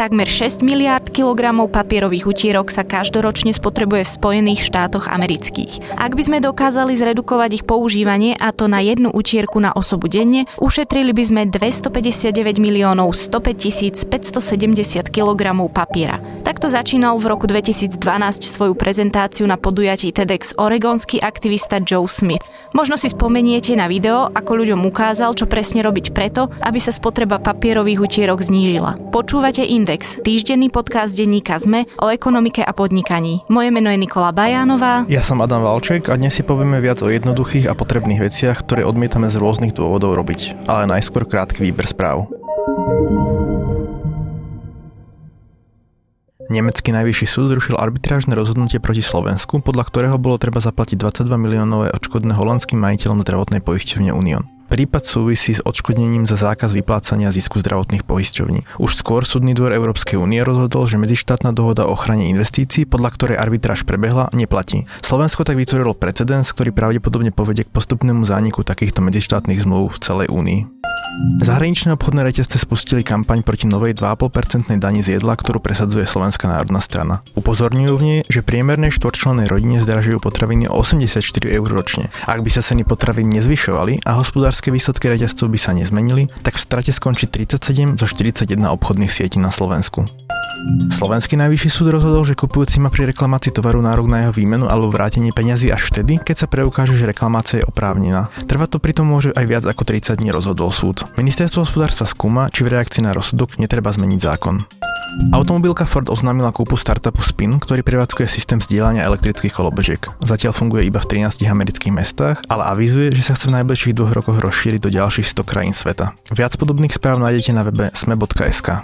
Takmer 6 miliard kilogramov papierových utierok sa každoročne spotrebuje v Spojených štátoch amerických. Ak by sme dokázali zredukovať ich používanie, a to na jednu utierku na osobu denne, ušetrili by sme 259 miliónov 105 570 kg papiera. Takto začínal v roku 2012 svoju prezentáciu na podujatí TEDx oregonský aktivista Joe Smith. Možno si spomeniete na video, ako ľuďom ukázal, čo presne robiť preto, aby sa spotreba papierových utierok znížila. Počúvate Index, týždenný podcast denníka ZME o ekonomike a podnikaní. Moje meno je Nikola Bajánová. Ja som Adam Valček a dnes si povieme viac o jednoduchých a potrebných veciach, ktoré odmietame z rôznych dôvodov robiť. Ale najskôr krátky výber správ. Nemecký najvyšší súd zrušil arbitrážne rozhodnutie proti Slovensku, podľa ktorého bolo treba zaplatiť 22 miliónové odškodné holandským majiteľom zdravotnej poisťovne Unión. Prípad súvisí s odškodnením za zákaz vyplácania zisku zdravotných poisťovní. Už skôr súdny dvor Európskej únie rozhodol, že medzištátna dohoda o ochrane investícií, podľa ktorej arbitráž prebehla, neplatí. Slovensko tak vytvorilo precedens, ktorý pravdepodobne povedie k postupnému zániku takýchto medzištátnych zmluv v celej únii. Zahraničné obchodné reťazce spustili kampaň proti novej 2,5% dani z jedla, ktorú presadzuje Slovenská národná strana. Upozorňujú v nej, že priemernej štvorčlennej rodine zdražujú potraviny o 84 eur ročne. Ak by sa ceny potravín nezvyšovali a hospodárske výsledky reťazcov by sa nezmenili, tak v strate skončí 37 zo 41 obchodných sietí na Slovensku. Slovenský najvyšší súd rozhodol, že kupujúci má pri reklamácii tovaru nárok na jeho výmenu alebo vrátenie peňazí až vtedy, keď sa preukáže, že reklamácia je oprávnená. Trvá to pritom môže aj viac ako 30 dní rozhodol súd. Ministerstvo hospodárstva skúma, či v reakcii na rozsudok netreba zmeniť zákon. Automobilka Ford oznámila kúpu startupu Spin, ktorý prevádzkuje systém zdieľania elektrických kolobežiek. Zatiaľ funguje iba v 13 amerických mestách, ale avizuje, že sa chce v najbližších dvoch rokoch rozšíriť do ďalších 100 krajín sveta. Viac podobných správ nájdete na webe sme.sk.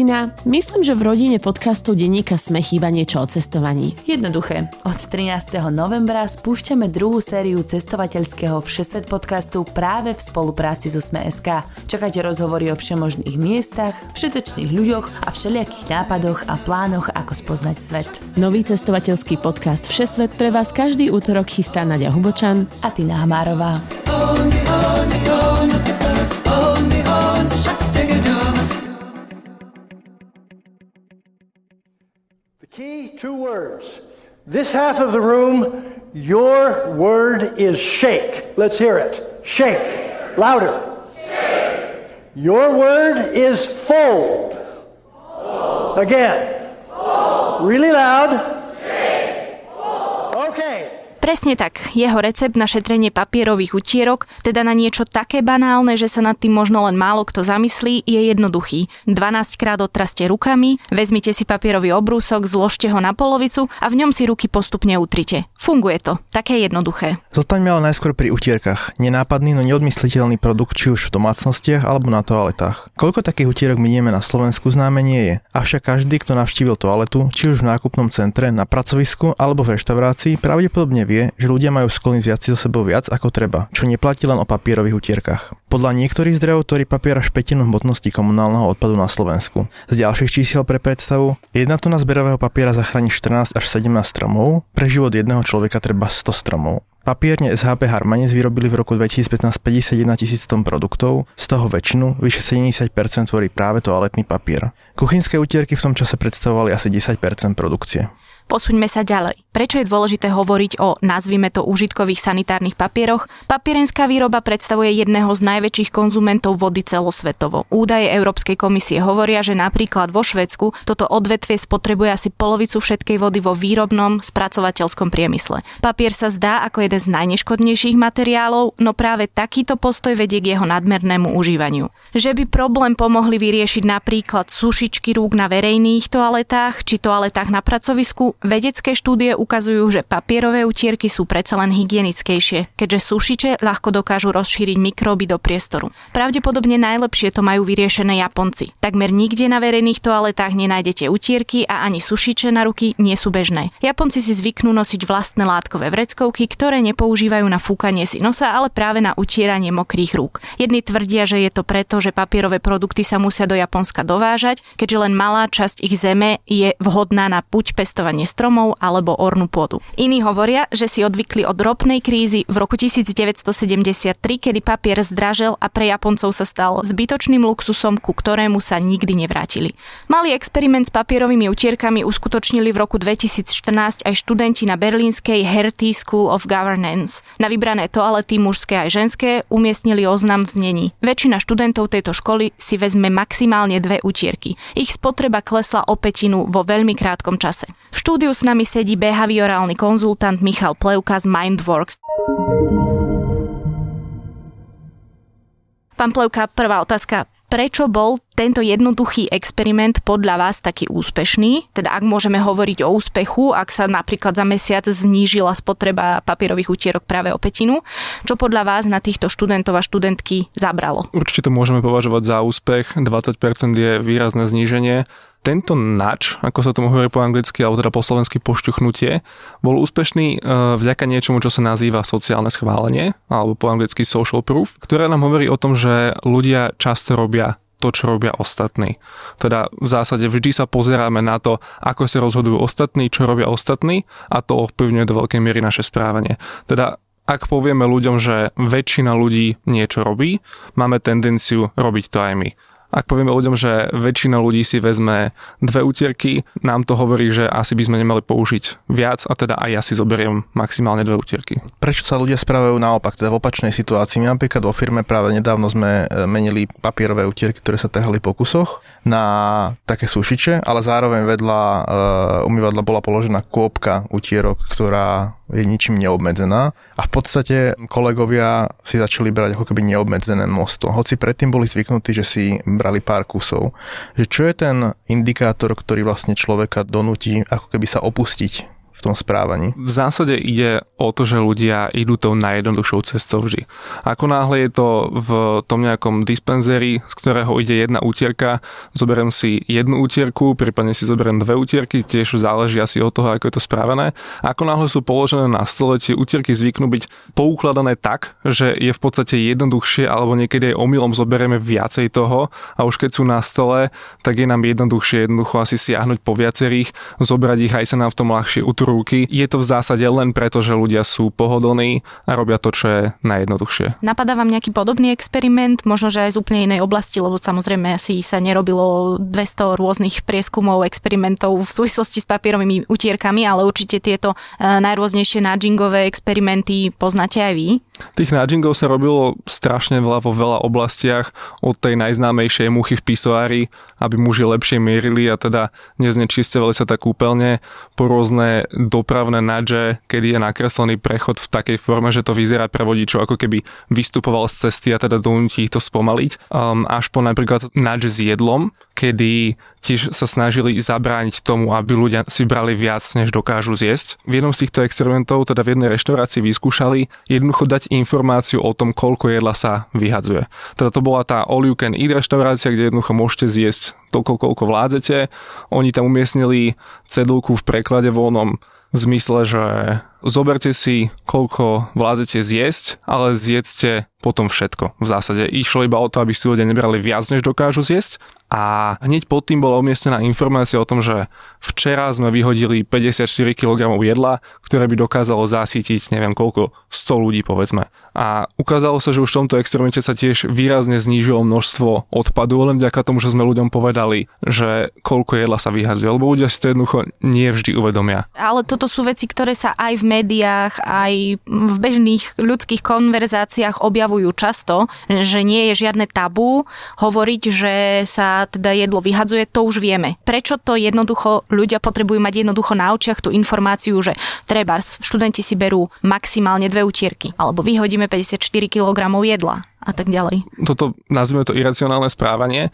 Tina, myslím, že v rodine podcastu Denníka sme chýba niečo o cestovaní. Jednoduché. Od 13. novembra spúšťame druhú sériu cestovateľského Všesvet podcastu práve v spolupráci so Sme.sk. Čakajte rozhovory o všemožných miestach, všetečných ľuďoch a všelijakých nápadoch a plánoch, ako spoznať svet. Nový cestovateľský podcast Všesvet pre vás každý útorok chystá Nadia Hubočan a Tina Hamárová. Key two words. This half of the room, your word is shake. Let's hear it. Shake. Louder. Shake. Your word is fold. fold. Again. Fold. Really loud. Presne tak, jeho recept na šetrenie papierových utierok, teda na niečo také banálne, že sa nad tým možno len málo kto zamyslí, je jednoduchý. 12 krát otraste rukami, vezmite si papierový obrúsok, zložte ho na polovicu a v ňom si ruky postupne utrite. Funguje to, také jednoduché. Zostaňme ale najskôr pri utierkach. Nenápadný, no neodmysliteľný produkt či už v domácnostiach alebo na toaletách. Koľko takých utierok minieme na Slovensku známe nie je. Avšak každý, kto navštívil toaletu, či už v nákupnom centre, na pracovisku alebo v reštaurácii, pravdepodobne vie, že ľudia majú sklony vziať si so sebou viac ako treba, čo neplatí len o papierových utierkach. Podľa niektorých zdrojov tvorí papier až petinu hmotnosti komunálneho odpadu na Slovensku. Z ďalších čísiel pre predstavu, jedna tona zberového papiera zachráni 14 až 17 stromov, pre život jedného človeka treba 100 stromov. Papierne SHP Harmanec vyrobili v roku 2015 51 tisíc tón produktov, z toho väčšinu, vyše 70% tvorí práve toaletný papier. Kuchynské utierky v tom čase predstavovali asi 10% produkcie. Posuňme sa ďalej. Prečo je dôležité hovoriť o, nazvime to, užitkových sanitárnych papieroch? Papierenská výroba predstavuje jedného z najväčších konzumentov vody celosvetovo. Údaje Európskej komisie hovoria, že napríklad vo Švedsku toto odvetvie spotrebuje asi polovicu všetkej vody vo výrobnom spracovateľskom priemysle. Papier sa zdá ako jeden z najneškodnejších materiálov, no práve takýto postoj vedie k jeho nadmernému užívaniu. Že by problém pomohli vyriešiť napríklad sušičky rúk na verejných toaletách či toaletách na pracovisku, Vedecké štúdie ukazujú, že papierové utierky sú predsa len hygienickejšie, keďže sušiče ľahko dokážu rozšíriť mikróby do priestoru. Pravdepodobne najlepšie to majú vyriešené Japonci. Takmer nikde na verejných toaletách nenájdete utierky a ani sušiče na ruky nie sú bežné. Japonci si zvyknú nosiť vlastné látkové vreckovky, ktoré nepoužívajú na fúkanie si nosa, ale práve na utieranie mokrých rúk. Jedni tvrdia, že je to preto, že papierové produkty sa musia do Japonska dovážať, keďže len malá časť ich zeme je vhodná na puť pestovanie stromov alebo ornú pôdu. Iní hovoria, že si odvykli od ropnej krízy v roku 1973, kedy papier zdražel a pre Japoncov sa stal zbytočným luxusom, ku ktorému sa nikdy nevrátili. Malý experiment s papierovými utierkami uskutočnili v roku 2014 aj študenti na berlínskej Hertie School of Governance. Na vybrané toalety mužské aj ženské umiestnili oznam v znení. Väčšina študentov tejto školy si vezme maximálne dve utierky. Ich spotreba klesla o petinu vo veľmi krátkom čase. Štúdiu s nami sedí behaviorálny konzultant Michal Plevka z Mindworks. Pán Plevka, prvá otázka prečo bol tento jednoduchý experiment podľa vás taký úspešný? Teda ak môžeme hovoriť o úspechu, ak sa napríklad za mesiac znížila spotreba papierových utierok práve o petinu, čo podľa vás na týchto študentov a študentky zabralo? Určite to môžeme považovať za úspech. 20% je výrazné zníženie tento nač, ako sa tomu hovorí po anglicky, alebo teda po slovensky pošťuchnutie, bol úspešný e, vďaka niečomu, čo sa nazýva sociálne schválenie, alebo po anglicky social proof, ktoré nám hovorí o tom, že ľudia často robia to, čo robia ostatní. Teda v zásade vždy sa pozeráme na to, ako sa rozhodujú ostatní, čo robia ostatní a to ovplyvňuje do veľkej miery naše správanie. Teda ak povieme ľuďom, že väčšina ľudí niečo robí, máme tendenciu robiť to aj my. Ak povieme ľuďom, že väčšina ľudí si vezme dve utierky, nám to hovorí, že asi by sme nemali použiť viac a teda aj ja si zoberiem maximálne dve utierky. Prečo sa ľudia správajú naopak, teda v opačnej situácii? My napríklad vo firme práve nedávno sme e, menili papierové utierky, ktoré sa tehali po kusoch na také sušiče, ale zároveň vedľa uh, umývadla bola položená kôpka utierok, ktorá je ničím neobmedzená a v podstate kolegovia si začali brať ako keby neobmedzené množstvo. Hoci predtým boli zvyknutí, že si brali pár kusov. Že čo je ten indikátor, ktorý vlastne človeka donúti ako keby sa opustiť v tom správaní? V zásade ide o to, že ľudia idú tou najjednoduchšou cestou vždy. Ako náhle je to v tom nejakom dispenzeri, z ktorého ide jedna útierka, zoberiem si jednu útierku, prípadne si zoberiem dve útierky, tiež záleží asi od toho, ako je to správené. Ako náhle sú položené na stole, tie útierky zvyknú byť poukladané tak, že je v podstate jednoduchšie, alebo niekedy aj omylom zoberieme viacej toho a už keď sú na stole, tak je nám jednoduchšie jednoducho asi siahnuť po viacerých, zobrať ich aj sa nám v tom ľahšie utrú ruky. Je to v zásade len preto, že ľudia sú pohodlní a robia to, čo je najjednoduchšie. Napadá vám nejaký podobný experiment, možno že aj z úplne inej oblasti, lebo samozrejme asi sa nerobilo 200 rôznych prieskumov, experimentov v súvislosti s papierovými utierkami, ale určite tieto e, najrôznejšie nudgingové experimenty poznáte aj vy. Tých nudgingov sa robilo strašne veľa vo veľa oblastiach, od tej najznámejšej muchy v pisoári, aby muži lepšie mierili a teda neznečistovali sa tak úplne, po rôzne dopravné nudge, kedy je nakreslený prechod v takej forme, že to vyzerá pre vodičov ako keby vystupoval z cesty a teda donúti ich to spomaliť, um, až po napríklad nudge s jedlom, kedy tiež sa snažili zabrániť tomu, aby ľudia si brali viac, než dokážu zjesť. V jednom z týchto experimentov, teda v jednej reštaurácii vyskúšali jednoducho dať informáciu o tom, koľko jedla sa vyhadzuje. Teda to bola tá all you can eat reštaurácia, kde jednoducho môžete zjesť toľko, koľko vládzete. Oni tam umiestnili cedulku v preklade voľnom v zmysle, že zoberte si, koľko vládzete zjesť, ale zjedzte potom všetko. V zásade išlo iba o to, aby si ľudia nebrali viac, než dokážu zjesť a hneď pod tým bola umiestnená informácia o tom, že včera sme vyhodili 54 kg jedla, ktoré by dokázalo zasítiť neviem koľko, 100 ľudí povedzme. A ukázalo sa, že už v tomto experimente sa tiež výrazne znížilo množstvo odpadu, len vďaka tomu, že sme ľuďom povedali, že koľko jedla sa vyhadzuje, lebo ľudia si to jednoducho nie vždy uvedomia. Ale toto sú veci, ktoré sa aj v médiách, aj v bežných ľudských konverzáciách objavujú často, že nie je žiadne tabu hovoriť, že sa teda jedlo vyhadzuje, to už vieme. Prečo to jednoducho ľudia potrebujú mať jednoducho na očiach tú informáciu, že treba študenti si berú maximálne dve utierky, alebo vyhodíme 54 kg jedla a tak ďalej. Toto, nazvime to iracionálne správanie,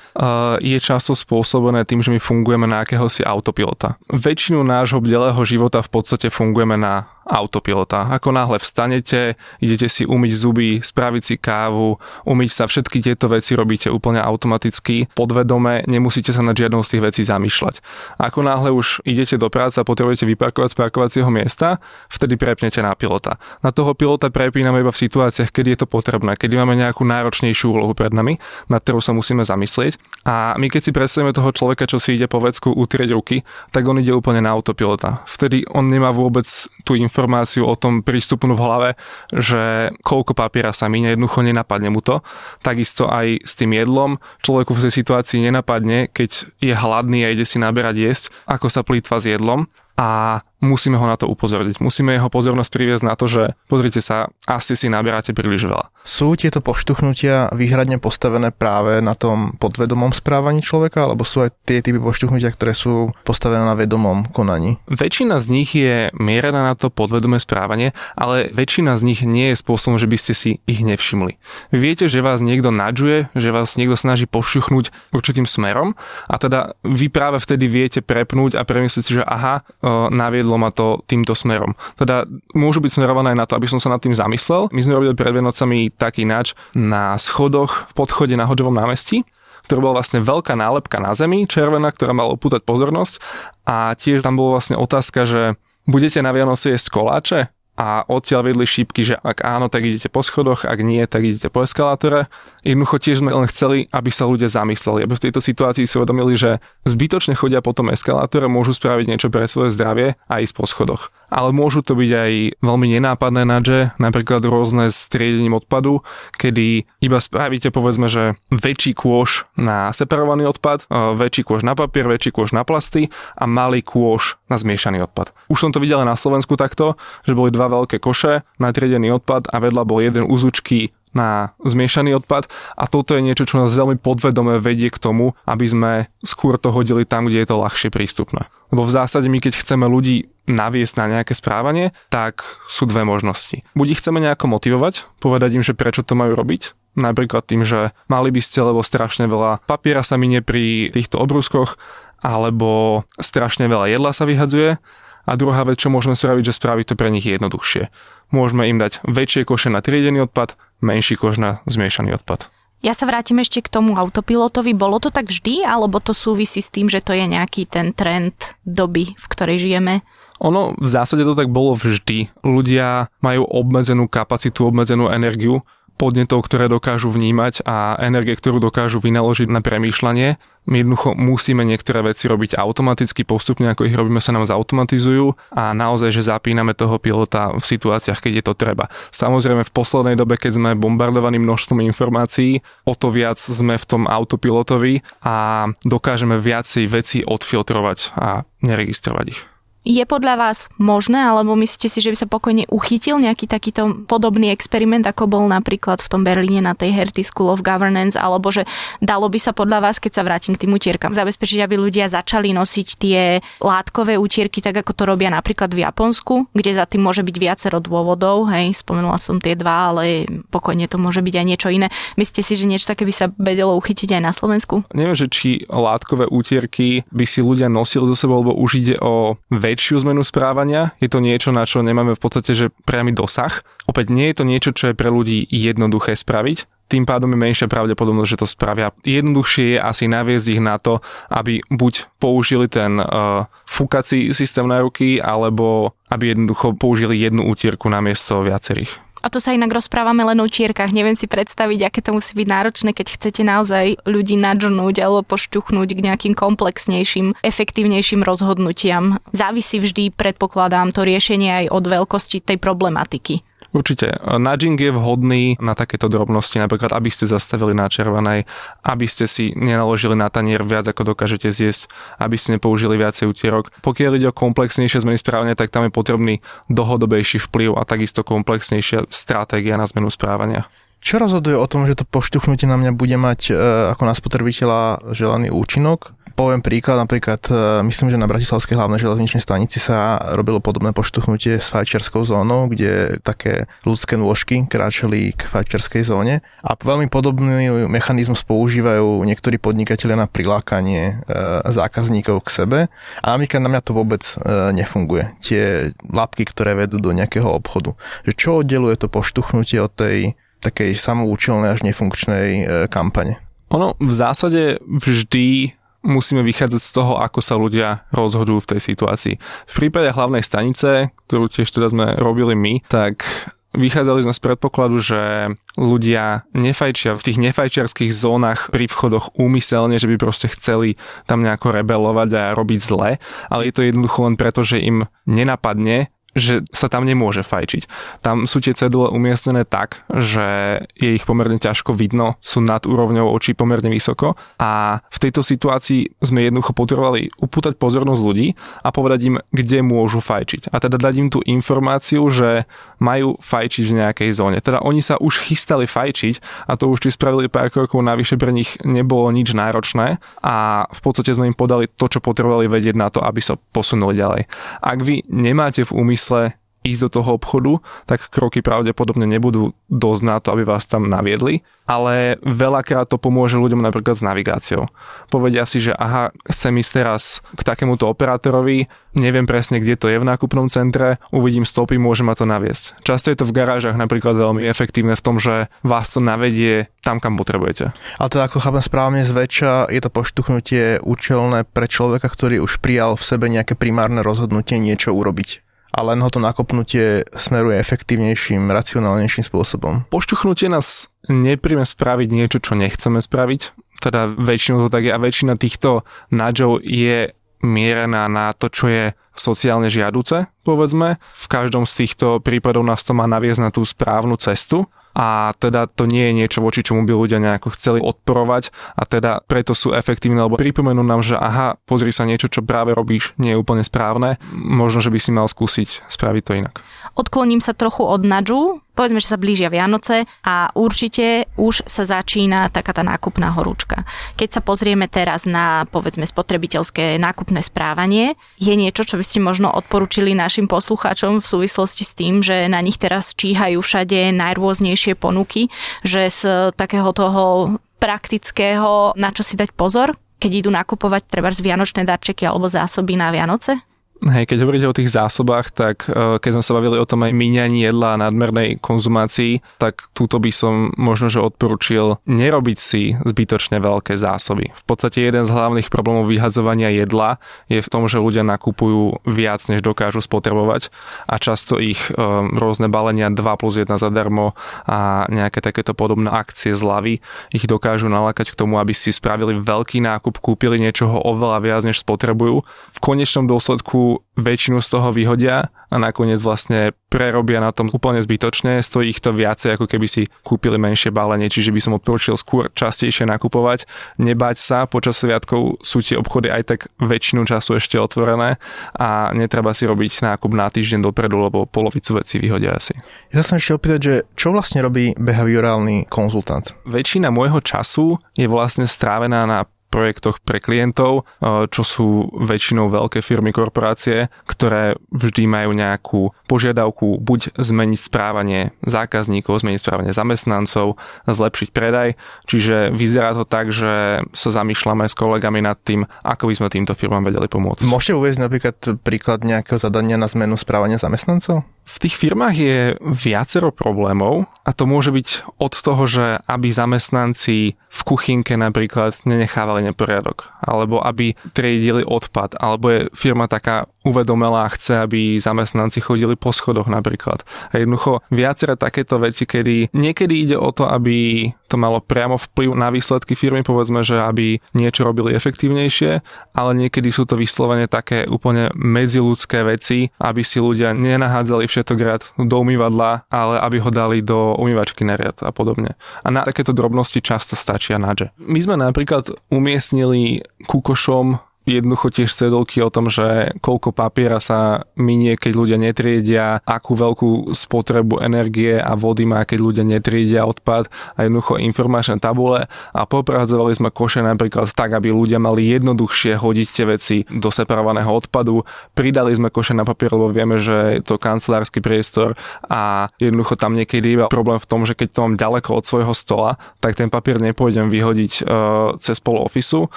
je často spôsobené tým, že my fungujeme na akéhosi autopilota. Väčšinu nášho bdelého života v podstate fungujeme na autopilota. Ako náhle vstanete, idete si umyť zuby, spraviť si kávu, umyť sa, všetky tieto veci robíte úplne automaticky, podvedome, nemusíte sa nad žiadnou z tých vecí zamýšľať. Ako náhle už idete do práce a potrebujete vyparkovať z parkovacieho miesta, vtedy prepnete na pilota. Na toho pilota prepíname iba v situáciách, kedy je to potrebné, kedy máme nejakú náročnejšiu úlohu pred nami, nad ktorou sa musíme zamyslieť. A my keď si predstavíme toho človeka, čo si ide po vecku utrieť ruky, tak on ide úplne na autopilota. Vtedy on nemá vôbec tú informáciu o tom prístupu v hlave, že koľko papiera sa minie, jednoducho nenapadne mu to. Takisto aj s tým jedlom. Človeku v tej situácii nenapadne, keď je hladný a ide si naberať jesť, ako sa plýtva s jedlom a musíme ho na to upozorniť. Musíme jeho pozornosť priviesť na to, že pozrite sa, asi si naberáte príliš veľa. Sú tieto poštuchnutia výhradne postavené práve na tom podvedomom správaní človeka, alebo sú aj tie typy poštuchnutia, ktoré sú postavené na vedomom konaní? Väčšina z nich je mierená na to podvedomé správanie, ale väčšina z nich nie je spôsobom, že by ste si ich nevšimli. Vy viete, že vás niekto nadžuje, že vás niekto snaží poštuchnúť určitým smerom a teda vy práve vtedy viete prepnúť a premyslieť si, že aha, naviedlo naviedlo ma to týmto smerom. Teda môžu byť smerované aj na to, aby som sa nad tým zamyslel. My sme robili pred Vienocami taký nač na schodoch v podchode na Hoďovom námestí ktorá bola vlastne veľká nálepka na zemi, červená, ktorá mala upútať pozornosť a tiež tam bola vlastne otázka, že budete na Vianoce jesť koláče? A odtiaľ vedli šípky, že ak áno, tak idete po schodoch, ak nie, tak idete po eskalátore. Jednoducho tiež sme len chceli, aby sa ľudia zamysleli, aby v tejto situácii si uvedomili, že zbytočne chodia po tom eskalátore, môžu spraviť niečo pre svoje zdravie a ísť po schodoch ale môžu to byť aj veľmi nenápadné nadže, napríklad rôzne striedením odpadu, kedy iba spravíte povedzme, že väčší kôž na separovaný odpad, väčší kôž na papier, väčší kôž na plasty a malý kôž na zmiešaný odpad. Už som to videl na Slovensku takto, že boli dva veľké koše na triedený odpad a vedľa bol jeden úzučký na zmiešaný odpad a toto je niečo, čo nás veľmi podvedome vedie k tomu, aby sme skôr to hodili tam, kde je to ľahšie prístupné. Lebo v zásade my keď chceme ľudí naviesť na nejaké správanie, tak sú dve možnosti. Buď ich chceme nejako motivovať, povedať im, že prečo to majú robiť, napríklad tým, že mali by ste, lebo strašne veľa papiera sa minie pri týchto obrúskoch, alebo strašne veľa jedla sa vyhadzuje. A druhá vec, čo môžeme spraviť, že spraviť to pre nich jednoduchšie. Môžeme im dať väčšie koše na triedený odpad, menší kož na zmiešaný odpad. Ja sa vrátim ešte k tomu autopilotovi. Bolo to tak vždy, alebo to súvisí s tým, že to je nejaký ten trend doby, v ktorej žijeme? Ono v zásade to tak bolo vždy. Ľudia majú obmedzenú kapacitu, obmedzenú energiu podnetov, ktoré dokážu vnímať a energie, ktorú dokážu vynaložiť na premýšľanie. My jednoducho musíme niektoré veci robiť automaticky, postupne ako ich robíme sa nám zautomatizujú a naozaj, že zapíname toho pilota v situáciách, keď je to treba. Samozrejme v poslednej dobe, keď sme bombardovaní množstvom informácií, o to viac sme v tom autopilotovi a dokážeme viacej veci odfiltrovať a neregistrovať ich. Je podľa vás možné, alebo myslíte si, že by sa pokojne uchytil nejaký takýto podobný experiment, ako bol napríklad v tom Berlíne na tej Hertie School of Governance, alebo že dalo by sa podľa vás, keď sa vrátim k tým utierkam, zabezpečiť, aby ľudia začali nosiť tie látkové utierky, tak ako to robia napríklad v Japonsku, kde za tým môže byť viacero dôvodov, hej, spomenula som tie dva, ale pokojne to môže byť aj niečo iné. Myslíte si, že niečo také by sa vedelo uchytiť aj na Slovensku? Neviem, že či látkové útierky by si ľudia nosili zo sebou, lebo už ide o väčšiu zmenu správania. Je to niečo, na čo nemáme v podstate že priamy dosah. Opäť nie je to niečo, čo je pre ľudí jednoduché spraviť. Tým pádom je menšia pravdepodobnosť, že to spravia. Jednoduchšie je asi naviesť ich na to, aby buď použili ten uh, fúkací systém na ruky, alebo aby jednoducho použili jednu útierku namiesto viacerých. A to sa inak rozprávame len o čierkach. Neviem si predstaviť, aké to musí byť náročné, keď chcete naozaj ľudí nadžnúť alebo pošťuchnúť k nejakým komplexnejším, efektívnejším rozhodnutiam. Závisí vždy, predpokladám, to riešenie aj od veľkosti tej problematiky. Určite. Nudging je vhodný na takéto drobnosti, napríklad aby ste zastavili na červenej, aby ste si nenaložili na tanier viac ako dokážete zjesť, aby ste nepoužili viacej utierok. Pokiaľ ide o komplexnejšie zmeny správania, tak tam je potrebný dlhodobejší vplyv a takisto komplexnejšia stratégia na zmenu správania. Čo rozhoduje o tom, že to poštuchnutie na mňa bude mať e, ako na spotrebiteľa želaný účinok? Poviem príklad, napríklad e, myslím, že na Bratislavskej hlavnej železničnej stanici sa robilo podobné poštuchnutie s fajčiarskou zónou, kde také ľudské nôžky kráčali k fajčiarskej zóne a veľmi podobný mechanizmus používajú niektorí podnikatelia na prilákanie e, zákazníkov k sebe a napríklad na mňa to vôbec e, nefunguje. Tie lapky, ktoré vedú do nejakého obchodu. Že čo oddeluje to poštuchnutie od tej takej samoučelnej až nefunkčnej kampane? Ono v zásade vždy musíme vychádzať z toho, ako sa ľudia rozhodujú v tej situácii. V prípade hlavnej stanice, ktorú tiež teda sme robili my, tak vychádzali sme z predpokladu, že ľudia nefajčia v tých nefajčiarských zónach pri vchodoch úmyselne, že by proste chceli tam nejako rebelovať a robiť zle, ale je to jednoducho len preto, že im nenapadne že sa tam nemôže fajčiť. Tam sú tie cedule umiestnené tak, že je ich pomerne ťažko vidno, sú nad úrovňou očí pomerne vysoko a v tejto situácii sme jednoducho potrebovali upútať pozornosť ľudí a povedať im, kde môžu fajčiť. A teda dať im tú informáciu, že majú fajčiť v nejakej zóne. Teda oni sa už chystali fajčiť a to už či spravili pár krokov navyše pre nich nebolo nič náročné a v podstate sme im podali to, čo potrebovali vedieť na to, aby sa posunuli ďalej. Ak vy nemáte v úmysle úmysle ísť do toho obchodu, tak kroky pravdepodobne nebudú dosť na to, aby vás tam naviedli, ale veľakrát to pomôže ľuďom napríklad s navigáciou. Povedia si, že aha, chcem ísť teraz k takémuto operátorovi, neviem presne, kde to je v nákupnom centre, uvidím stopy, môže ma to naviesť. Často je to v garážach napríklad veľmi efektívne v tom, že vás to navedie tam, kam potrebujete. Ale teda ako chápem správne zväčša, je to poštuchnutie účelné pre človeka, ktorý už prijal v sebe nejaké primárne rozhodnutie niečo urobiť a len ho to nakopnutie smeruje efektívnejším, racionálnejším spôsobom. Poštuchnutie nás nepríjme spraviť niečo, čo nechceme spraviť. Teda väčšinou to tak je a väčšina týchto nudgeov je mierená na to, čo je sociálne žiaduce, povedzme. V každom z týchto prípadov nás to má naviesť na tú správnu cestu a teda to nie je niečo, voči čomu by ľudia nejako chceli odporovať. A teda preto sú efektívne, lebo pripomenú nám, že aha, pozri sa niečo, čo práve robíš, nie je úplne správne, možno, že by si mal skúsiť spraviť to inak. Odkloním sa trochu od nadžu, povedzme, že sa blížia Vianoce a určite už sa začína taká tá nákupná horúčka. Keď sa pozrieme teraz na, povedzme, spotrebiteľské nákupné správanie, je niečo, čo by ste možno odporúčili našim poslucháčom v súvislosti s tým, že na nich teraz číhajú všade najrôznejšie ponuky, že z takého toho praktického, na čo si dať pozor, keď idú nakupovať treba z vianočné darčeky alebo zásoby na Vianoce? Hej, keď hovoríte o tých zásobách, tak e, keď sme sa bavili o tom aj míňaní jedla a nadmernej konzumácii, tak túto by som možno, že odporučil nerobiť si zbytočne veľké zásoby. V podstate jeden z hlavných problémov vyhadzovania jedla je v tom, že ľudia nakupujú viac, než dokážu spotrebovať a často ich e, rôzne balenia 2 plus 1 zadarmo a nejaké takéto podobné akcie zľavy ich dokážu nalákať k tomu, aby si spravili veľký nákup, kúpili niečoho oveľa viac, než spotrebujú. V konečnom dôsledku väčšinu z toho vyhodia a nakoniec vlastne prerobia na tom úplne zbytočne, stojí ich to viacej, ako keby si kúpili menšie balenie, čiže by som odporúčil skôr častejšie nakupovať, nebať sa, počas sviatkov sú tie obchody aj tak väčšinu času ešte otvorené a netreba si robiť nákup na týždeň dopredu, lebo polovicu vecí vyhodia asi. Ja sa ešte opýtať, že čo vlastne robí behaviorálny konzultant? Väčšina môjho času je vlastne strávená na projektoch pre klientov, čo sú väčšinou veľké firmy, korporácie, ktoré vždy majú nejakú požiadavku buď zmeniť správanie zákazníkov, zmeniť správanie zamestnancov, zlepšiť predaj. Čiže vyzerá to tak, že sa zamýšľame s kolegami nad tým, ako by sme týmto firmám vedeli pomôcť. Môžete uvieť napríklad príklad nejakého zadania na zmenu správania zamestnancov? V tých firmách je viacero problémov a to môže byť od toho, že aby zamestnanci v kuchynke napríklad nenechávali neporiadok, alebo aby triedili odpad, alebo je firma taká uvedomelá a chce, aby zamestnanci chodili po schodoch napríklad. A jednoducho viacero takéto veci, kedy niekedy ide o to, aby to malo priamo vplyv na výsledky firmy, povedzme, že aby niečo robili efektívnejšie, ale niekedy sú to vyslovene také úplne medziludské veci, aby si ľudia nenahádzali všetok riad do umývadla, ale aby ho dali do umývačky na riad a podobne. A na takéto drobnosti často stačia nudge. My sme napríklad umiestnili kukošom jednoducho tiež cedolky o tom, že koľko papiera sa minie, keď ľudia netriedia, akú veľkú spotrebu energie a vody má, keď ľudia netriedia odpad a jednoducho informačné tabule a popracovali sme koše napríklad tak, aby ľudia mali jednoduchšie hodiť tie veci do separovaného odpadu. Pridali sme koše na papier, lebo vieme, že je to kancelársky priestor a jednoducho tam niekedy je problém v tom, že keď to mám ďaleko od svojho stola, tak ten papier nepôjdem vyhodiť uh, cez pol ofisu,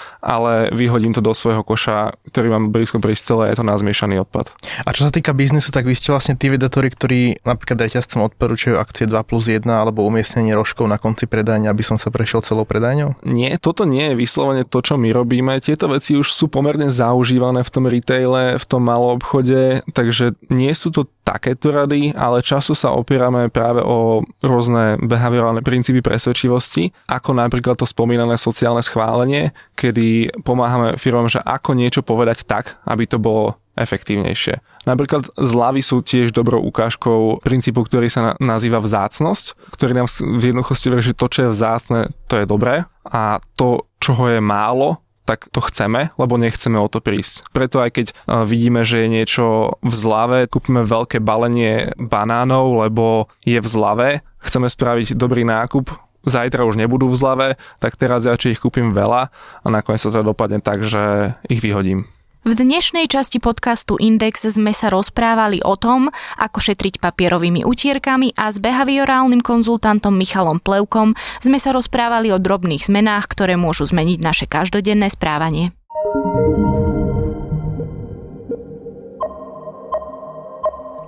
ale vyhodím to do svojho jedného koša, ktorý mám blízko pri stole, je to nazmiešaný odpad. A čo sa týka biznisu, tak vy ste vlastne tí vedatori, ktorí napríklad reťazcom odporúčajú akcie 2 plus 1 alebo umiestnenie rožkov na konci predajňa, aby som sa prešiel celou predajňou? Nie, toto nie je vyslovene to, čo my robíme. Tieto veci už sú pomerne zaužívané v tom retaile, v tom malom obchode, takže nie sú to takéto rady, ale často sa opierame práve o rôzne behaviorálne princípy presvedčivosti, ako napríklad to spomínané sociálne schválenie, kedy pomáhame firmám, že ako niečo povedať tak, aby to bolo efektívnejšie. Napríklad zľavy sú tiež dobrou ukážkou princípu, ktorý sa nazýva vzácnosť, ktorý nám v jednoduchosti hovorí, že to, čo je vzácne, to je dobré a to, čoho je málo, tak to chceme, lebo nechceme o to prísť. Preto aj keď e, vidíme, že je niečo v zlave, kúpime veľké balenie banánov, lebo je v zlave, chceme spraviť dobrý nákup, zajtra už nebudú v zlave, tak teraz ja či ich kúpim veľa a nakoniec sa to dopadne tak, že ich vyhodím. V dnešnej časti podcastu Index sme sa rozprávali o tom, ako šetriť papierovými utierkami a s behaviorálnym konzultantom Michalom Plevkom sme sa rozprávali o drobných zmenách, ktoré môžu zmeniť naše každodenné správanie.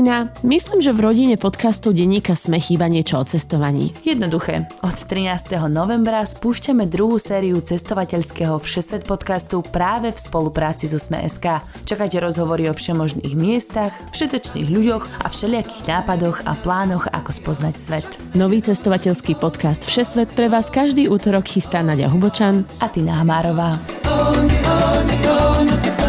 Tina, myslím, že v rodine podcastu Denníka Sme chýba niečo o cestovaní. Jednoduché. Od 13. novembra spúšťame druhú sériu cestovateľského Všesvet podcastu práve v spolupráci so Sme.sk. Čakajte rozhovory o všemožných miestach, všetečných ľuďoch a všelijakých nápadoch a plánoch, ako spoznať svet. Nový cestovateľský podcast Všesvet pre vás každý útorok chystá Nadia Hubočan a Tina Hamárová. Oh, oh, oh.